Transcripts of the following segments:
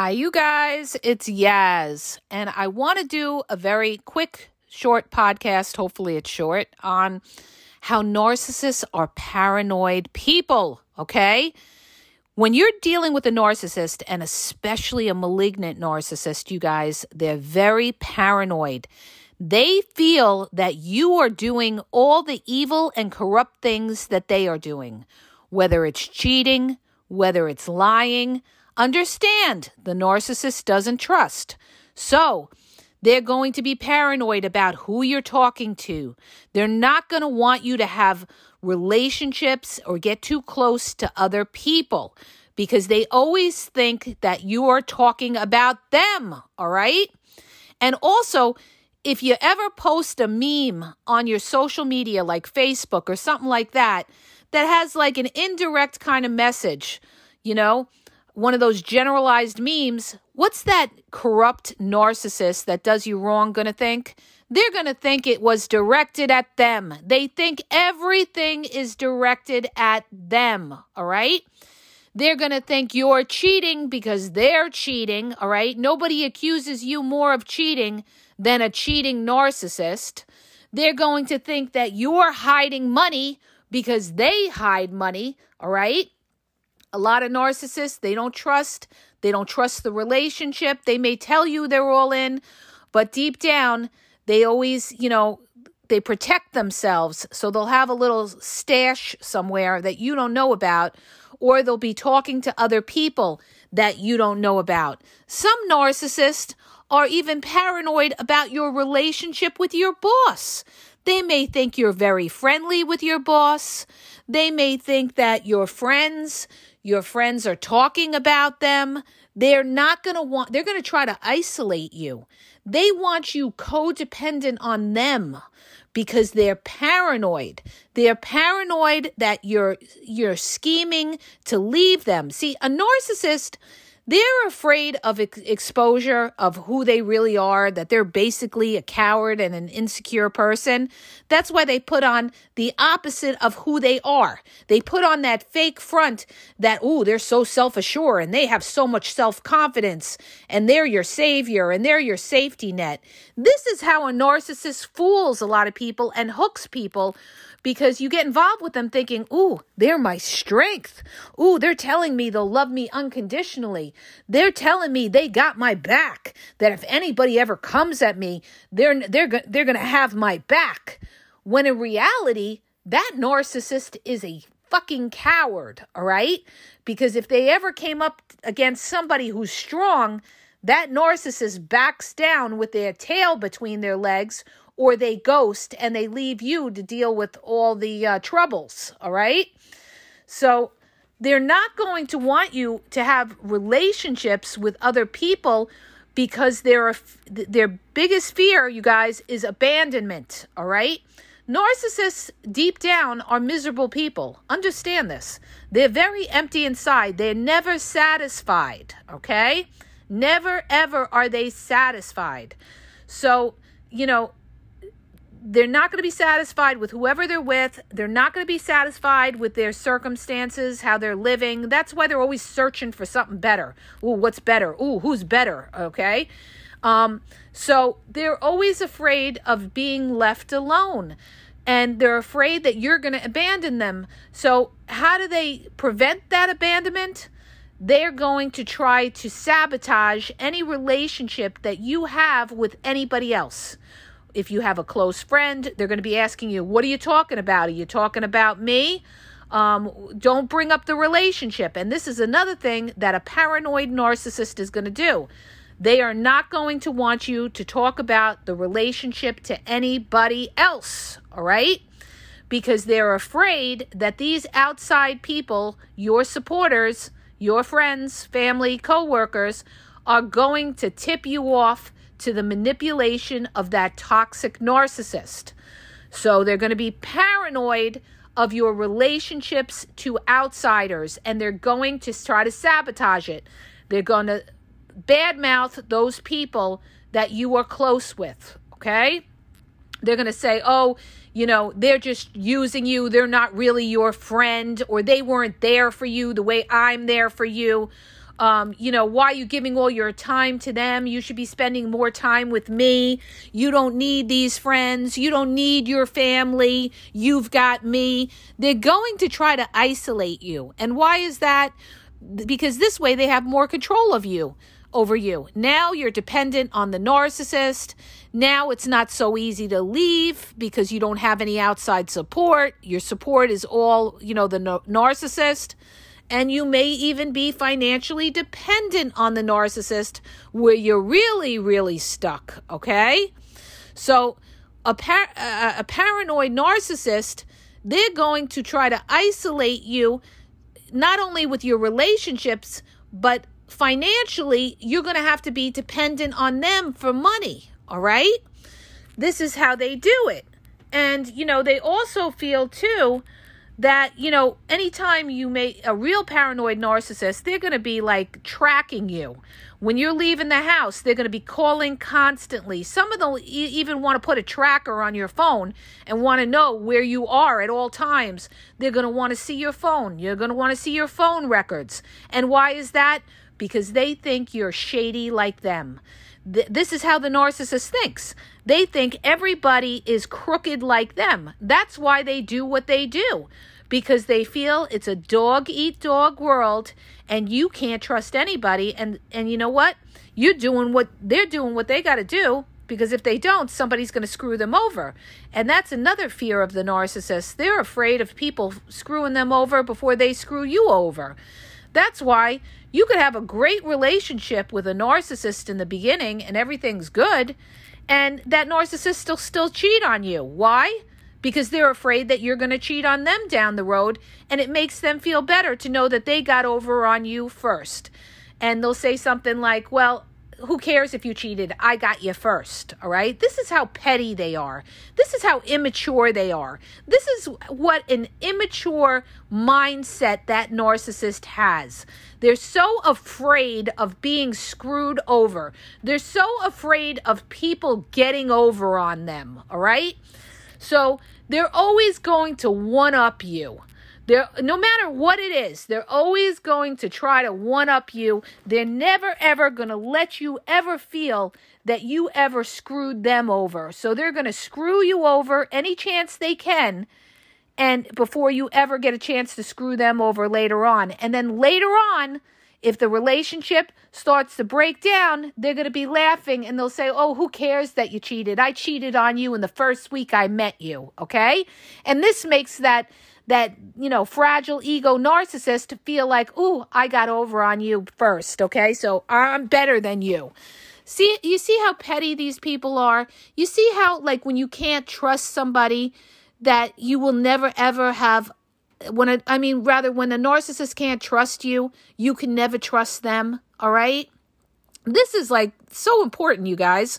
Hi, you guys. It's Yaz, and I want to do a very quick, short podcast. Hopefully, it's short on how narcissists are paranoid people. Okay. When you're dealing with a narcissist, and especially a malignant narcissist, you guys, they're very paranoid. They feel that you are doing all the evil and corrupt things that they are doing, whether it's cheating, whether it's lying. Understand the narcissist doesn't trust. So, they're going to be paranoid about who you're talking to. They're not going to want you to have relationships or get too close to other people because they always think that you are talking about them. All right. And also, if you ever post a meme on your social media like Facebook or something like that, that has like an indirect kind of message, you know, one of those generalized memes, what's that corrupt narcissist that does you wrong going to think? They're going to think it was directed at them. They think everything is directed at them, all right? They're going to think you're cheating because they're cheating, all right? Nobody accuses you more of cheating than a cheating narcissist. They're going to think that you're hiding money because they hide money, all right? A lot of narcissists, they don't trust, they don't trust the relationship. They may tell you they're all in, but deep down, they always, you know, they protect themselves. So they'll have a little stash somewhere that you don't know about, or they'll be talking to other people that you don't know about. Some narcissists are even paranoid about your relationship with your boss. They may think you're very friendly with your boss. They may think that your friends your friends are talking about them. They're not going to want, they're going to try to isolate you. They want you codependent on them because they're paranoid. They're paranoid that you're you're scheming to leave them. See, a narcissist they're afraid of ex- exposure of who they really are, that they're basically a coward and an insecure person. That's why they put on the opposite of who they are. They put on that fake front that, ooh, they're so self assured and they have so much self confidence and they're your savior and they're your safety net. This is how a narcissist fools a lot of people and hooks people because you get involved with them thinking, ooh, they're my strength. Ooh, they're telling me they'll love me unconditionally. They're telling me they got my back, that if anybody ever comes at me, they're, they're, they're going to have my back. When in reality, that narcissist is a fucking coward, all right? Because if they ever came up against somebody who's strong, that narcissist backs down with their tail between their legs or they ghost and they leave you to deal with all the uh, troubles, all right? So they're not going to want you to have relationships with other people because their their biggest fear, you guys, is abandonment, all right? Narcissists deep down are miserable people. Understand this. They're very empty inside. They're never satisfied, okay? Never ever are they satisfied. So, you know, they're not going to be satisfied with whoever they're with. They're not going to be satisfied with their circumstances, how they're living. That's why they're always searching for something better. Ooh, what's better? Ooh, who's better? Okay. Um, so they're always afraid of being left alone and they're afraid that you're going to abandon them. So, how do they prevent that abandonment? They're going to try to sabotage any relationship that you have with anybody else if you have a close friend, they're going to be asking you, What are you talking about? Are you talking about me? Um, don't bring up the relationship. And this is another thing that a paranoid narcissist is going to do. They are not going to want you to talk about the relationship to anybody else, all right? Because they're afraid that these outside people, your supporters, your friends, family, coworkers, are going to tip you off to the manipulation of that toxic narcissist. So they're going to be paranoid of your relationships to outsiders and they're going to try to sabotage it. They're going to badmouth those people that you are close with, okay? They're going to say, oh, you know, they're just using you. They're not really your friend, or they weren't there for you the way I'm there for you. Um, you know, why are you giving all your time to them? You should be spending more time with me. You don't need these friends. You don't need your family. You've got me. They're going to try to isolate you. And why is that? Because this way they have more control of you over you. Now you're dependent on the narcissist. Now it's not so easy to leave because you don't have any outside support. Your support is all, you know, the narcissist. And you may even be financially dependent on the narcissist where you're really, really stuck. Okay. So a, par- uh, a paranoid narcissist, they're going to try to isolate you not only with your relationships, but financially, you're going to have to be dependent on them for money. All right. This is how they do it. And, you know, they also feel too that, you know, anytime you make a real paranoid narcissist, they're going to be like tracking you. When you're leaving the house, they're going to be calling constantly. Some of them even want to put a tracker on your phone and want to know where you are at all times. They're going to want to see your phone. You're going to want to see your phone records. And why is that? Because they think you're shady like them. This is how the narcissist thinks. They think everybody is crooked like them. That's why they do what they do because they feel it's a dog eat dog world and you can't trust anybody and and you know what? You're doing what they're doing what they got to do because if they don't, somebody's going to screw them over. And that's another fear of the narcissist. They're afraid of people screwing them over before they screw you over. That's why you could have a great relationship with a narcissist in the beginning and everything's good and that narcissist will still cheat on you. Why? Because they're afraid that you're going to cheat on them down the road, and it makes them feel better to know that they got over on you first. And they'll say something like, Well, who cares if you cheated? I got you first. All right. This is how petty they are. This is how immature they are. This is what an immature mindset that narcissist has. They're so afraid of being screwed over. They're so afraid of people getting over on them. All right. So they're always going to one up you. They're, no matter what it is, they're always going to try to one up you. They're never ever going to let you ever feel that you ever screwed them over. So they're going to screw you over any chance they can and before you ever get a chance to screw them over later on. And then later on, if the relationship starts to break down, they're going to be laughing and they'll say, Oh, who cares that you cheated? I cheated on you in the first week I met you. Okay. And this makes that that you know fragile ego narcissist to feel like ooh i got over on you first okay? So i'm better than you. See you see how petty these people are? You see how like when you can't trust somebody that you will never ever have when a, I mean rather when a narcissist can't trust you you can never trust them all right? This is like so important you guys.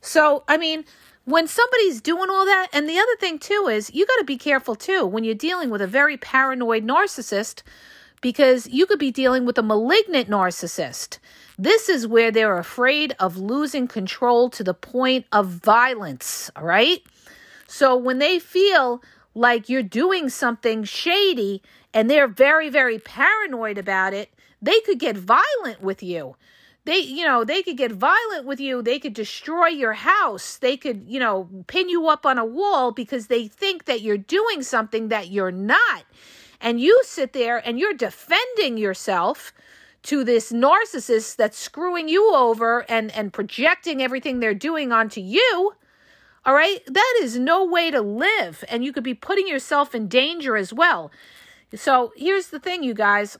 So i mean when somebody's doing all that, and the other thing too is you got to be careful too when you're dealing with a very paranoid narcissist because you could be dealing with a malignant narcissist. This is where they're afraid of losing control to the point of violence, all right? So when they feel like you're doing something shady and they're very, very paranoid about it, they could get violent with you they you know they could get violent with you. They could destroy your house. They could you know pin you up on a wall because they think that you're doing something that you're not. And you sit there and you're defending yourself to this narcissist that's screwing you over and and projecting everything they're doing onto you. All right? That is no way to live. And you could be putting yourself in danger as well. So here's the thing you guys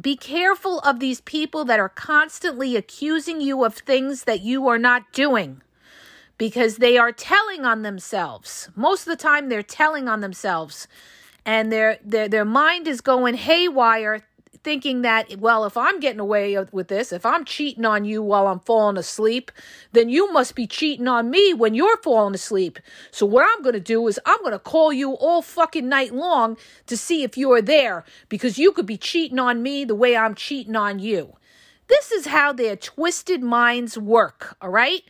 be careful of these people that are constantly accusing you of things that you are not doing because they are telling on themselves. Most of the time they're telling on themselves and their their their mind is going haywire thinking that, well, if I'm getting away with this, if I'm cheating on you while I'm falling asleep, then you must be cheating on me when you're falling asleep. So what I'm going to do is I'm going to call you all fucking night long to see if you're there because you could be cheating on me the way I'm cheating on you. This is how their twisted minds work, all right?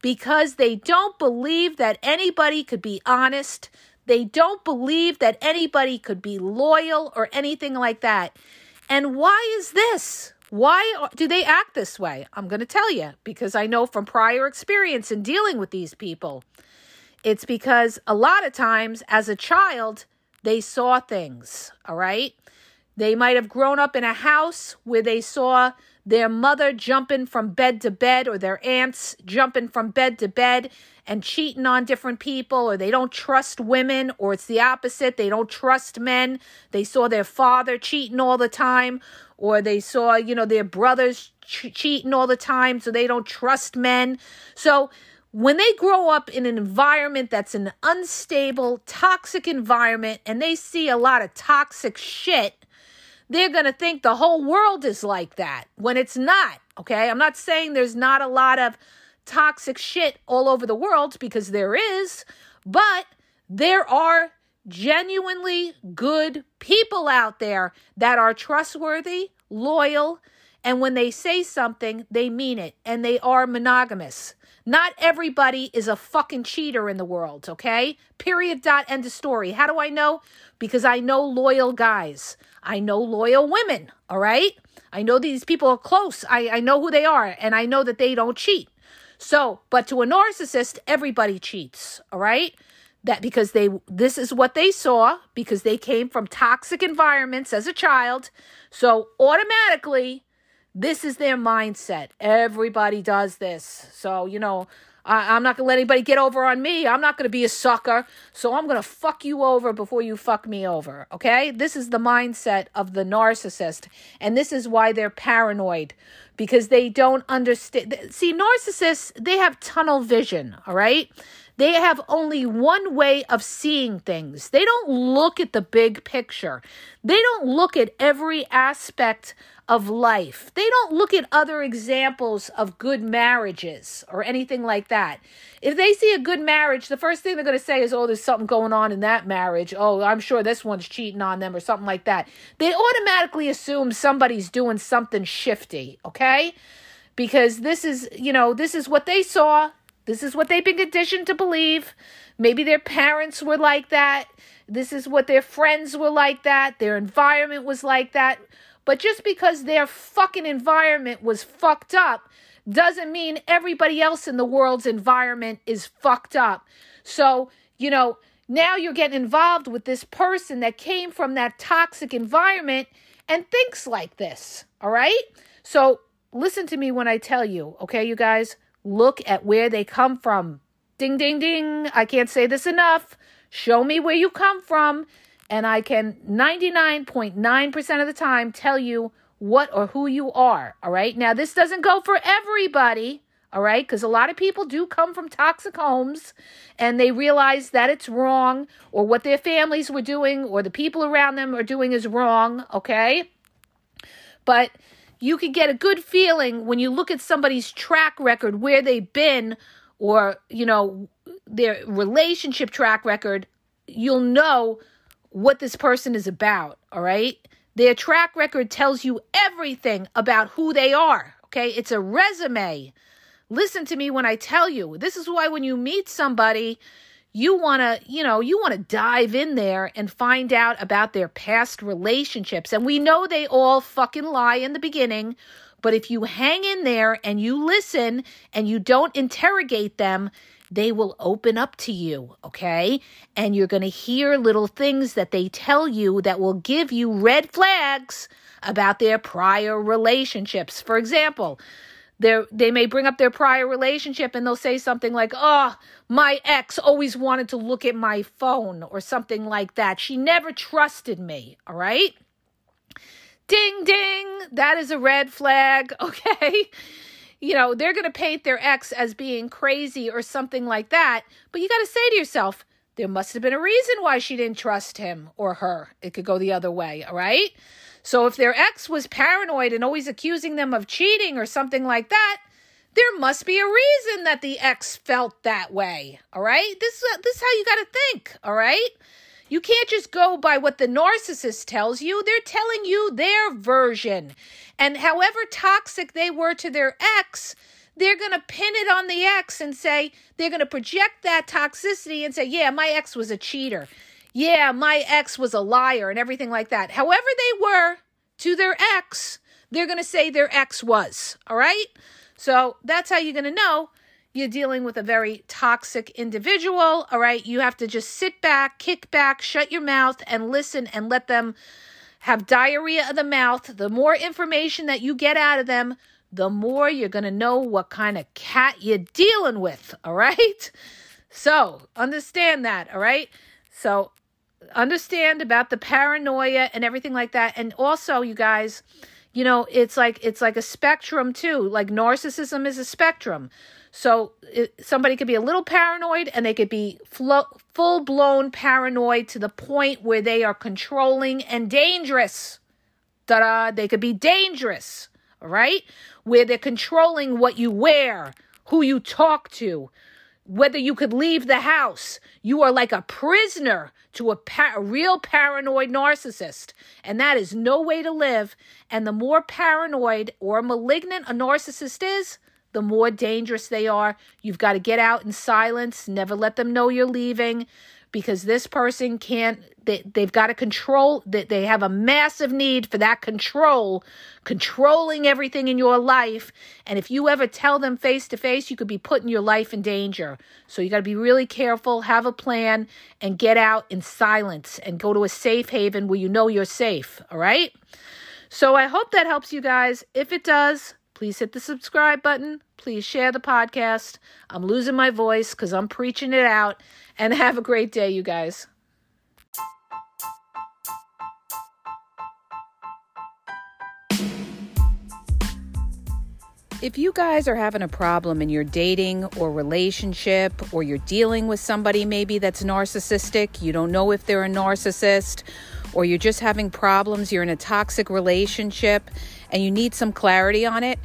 Because they don't believe that anybody could be honest. They don't believe that anybody could be loyal or anything like that. And why is this? Why do they act this way? I'm going to tell you because I know from prior experience in dealing with these people. It's because a lot of times as a child, they saw things, all right? They might have grown up in a house where they saw their mother jumping from bed to bed or their aunts jumping from bed to bed and cheating on different people or they don't trust women or it's the opposite they don't trust men they saw their father cheating all the time or they saw you know their brothers ch- cheating all the time so they don't trust men so when they grow up in an environment that's an unstable toxic environment and they see a lot of toxic shit they're going to think the whole world is like that when it's not. Okay. I'm not saying there's not a lot of toxic shit all over the world because there is, but there are genuinely good people out there that are trustworthy, loyal, and when they say something, they mean it and they are monogamous. Not everybody is a fucking cheater in the world, okay? Period, dot, end of story. How do I know? Because I know loyal guys. I know loyal women, all right? I know these people are close. I, I know who they are, and I know that they don't cheat. So, but to a narcissist, everybody cheats, all right? That because they this is what they saw because they came from toxic environments as a child. So automatically this is their mindset. Everybody does this. So, you know, I, am not going to let anybody get over on me. I'm not going to be a sucker. So I'm going to fuck you over before you fuck me over. Okay? This is the mindset of the narcissist. And this is why they're paranoid because they don't understand. See, narcissists, they have tunnel vision. All right? They have only one way of seeing things. They don't look at the big picture. They don't look at every aspect of life. They don't look at other examples of good marriages or anything like that. If they see a good marriage, the first thing they're going to say is, oh, there's something going on in that marriage. Oh, I'm sure this one's cheating on them or something like that. They automatically assume somebody's doing something shifty, okay? Because this is, you know, this is what they saw. This is what they've been conditioned to believe. Maybe their parents were like that. This is what their friends were like that. Their environment was like that. But just because their fucking environment was fucked up doesn't mean everybody else in the world's environment is fucked up. So, you know, now you're getting involved with this person that came from that toxic environment and thinks like this. All right? So, listen to me when I tell you, okay, you guys? Look at where they come from. Ding, ding, ding. I can't say this enough. Show me where you come from and I can 99.9% of the time tell you what or who you are. All right. Now, this doesn't go for everybody. All right. Because a lot of people do come from toxic homes and they realize that it's wrong or what their families were doing or the people around them are doing is wrong. Okay. But you can get a good feeling when you look at somebody's track record, where they've been, or, you know, their relationship track record. You'll know what this person is about, all right? Their track record tells you everything about who they are, okay? It's a resume. Listen to me when I tell you. This is why when you meet somebody, you want to, you know, you want to dive in there and find out about their past relationships. And we know they all fucking lie in the beginning, but if you hang in there and you listen and you don't interrogate them, they will open up to you, okay? And you're going to hear little things that they tell you that will give you red flags about their prior relationships. For example, they they may bring up their prior relationship and they'll say something like, "Oh, my ex always wanted to look at my phone" or something like that. She never trusted me, all right? Ding ding, that is a red flag, okay? you know, they're going to paint their ex as being crazy or something like that. But you got to say to yourself, there must have been a reason why she didn't trust him or her. It could go the other way, all right? So if their ex was paranoid and always accusing them of cheating or something like that, there must be a reason that the ex felt that way, all right? This, this is how you got to think, all right? You can't just go by what the narcissist tells you. They're telling you their version. And however toxic they were to their ex, they're going to pin it on the ex and say, they're going to project that toxicity and say, yeah, my ex was a cheater. Yeah, my ex was a liar and everything like that. However they were to their ex, they're going to say their ex was. All right? So that's how you're going to know you're dealing with a very toxic individual. All right? You have to just sit back, kick back, shut your mouth, and listen and let them have diarrhea of the mouth. The more information that you get out of them, the more you're going to know what kind of cat you're dealing with. All right? So understand that. All right? So understand about the paranoia and everything like that. And also, you guys, you know, it's like it's like a spectrum too. Like narcissism is a spectrum. So it, somebody could be a little paranoid and they could be flo- full blown paranoid to the point where they are controlling and dangerous. Da da, they could be dangerous, all right? Where they're controlling what you wear, who you talk to, whether you could leave the house. You are like a prisoner to a, pa- a, real paranoid narcissist. And that is no way to live. And the more paranoid or malignant a narcissist is, the more dangerous they are. You've got to get out in silence, never let them know you're leaving because this person can't they, they've got to control that they have a massive need for that control controlling everything in your life. And if you ever tell them face to face you could be putting your life in danger. So you got to be really careful have a plan and get out in silence and go to a safe haven where you know you're safe all right? So i hope that helps you guys. If it does please hit the subscribe button. Please share the podcast. I'm losing my voice because i'm preaching it out. And have a great day, you guys. If you guys are having a problem in your dating or relationship, or you're dealing with somebody maybe that's narcissistic, you don't know if they're a narcissist, or you're just having problems, you're in a toxic relationship, and you need some clarity on it,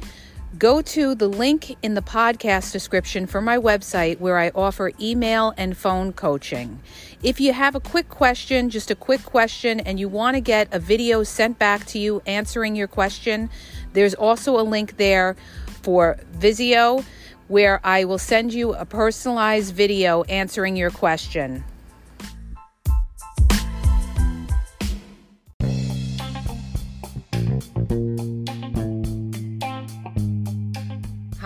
Go to the link in the podcast description for my website where I offer email and phone coaching. If you have a quick question, just a quick question, and you want to get a video sent back to you answering your question, there's also a link there for Wisio where I will send you a personalized video answering your question.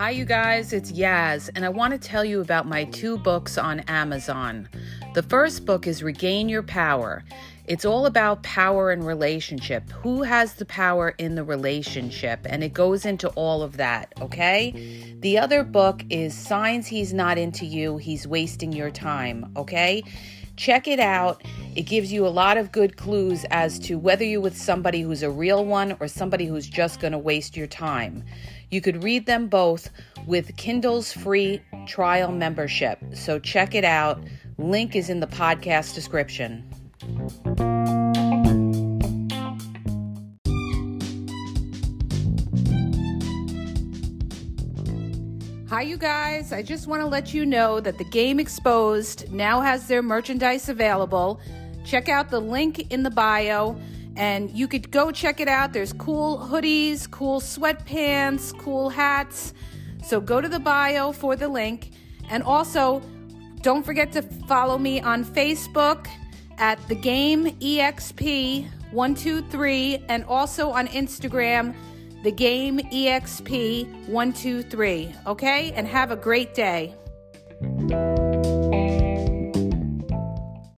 Hi, you guys, it's Yaz, and I want to tell you about my two books on Amazon. The first book is Regain Your Power. It's all about power and relationship. Who has the power in the relationship? And it goes into all of that, okay? The other book is Signs He's Not Into You, He's Wasting Your Time, okay? Check it out. It gives you a lot of good clues as to whether you're with somebody who's a real one or somebody who's just going to waste your time. You could read them both with Kindle's free trial membership. So check it out. Link is in the podcast description. Hi, you guys. I just want to let you know that the Game Exposed now has their merchandise available. Check out the link in the bio and you could go check it out. There's cool hoodies, cool sweatpants, cool hats. So go to the bio for the link. And also, don't forget to follow me on Facebook at the game exp123 and also on Instagram the game exp123 okay and have a great day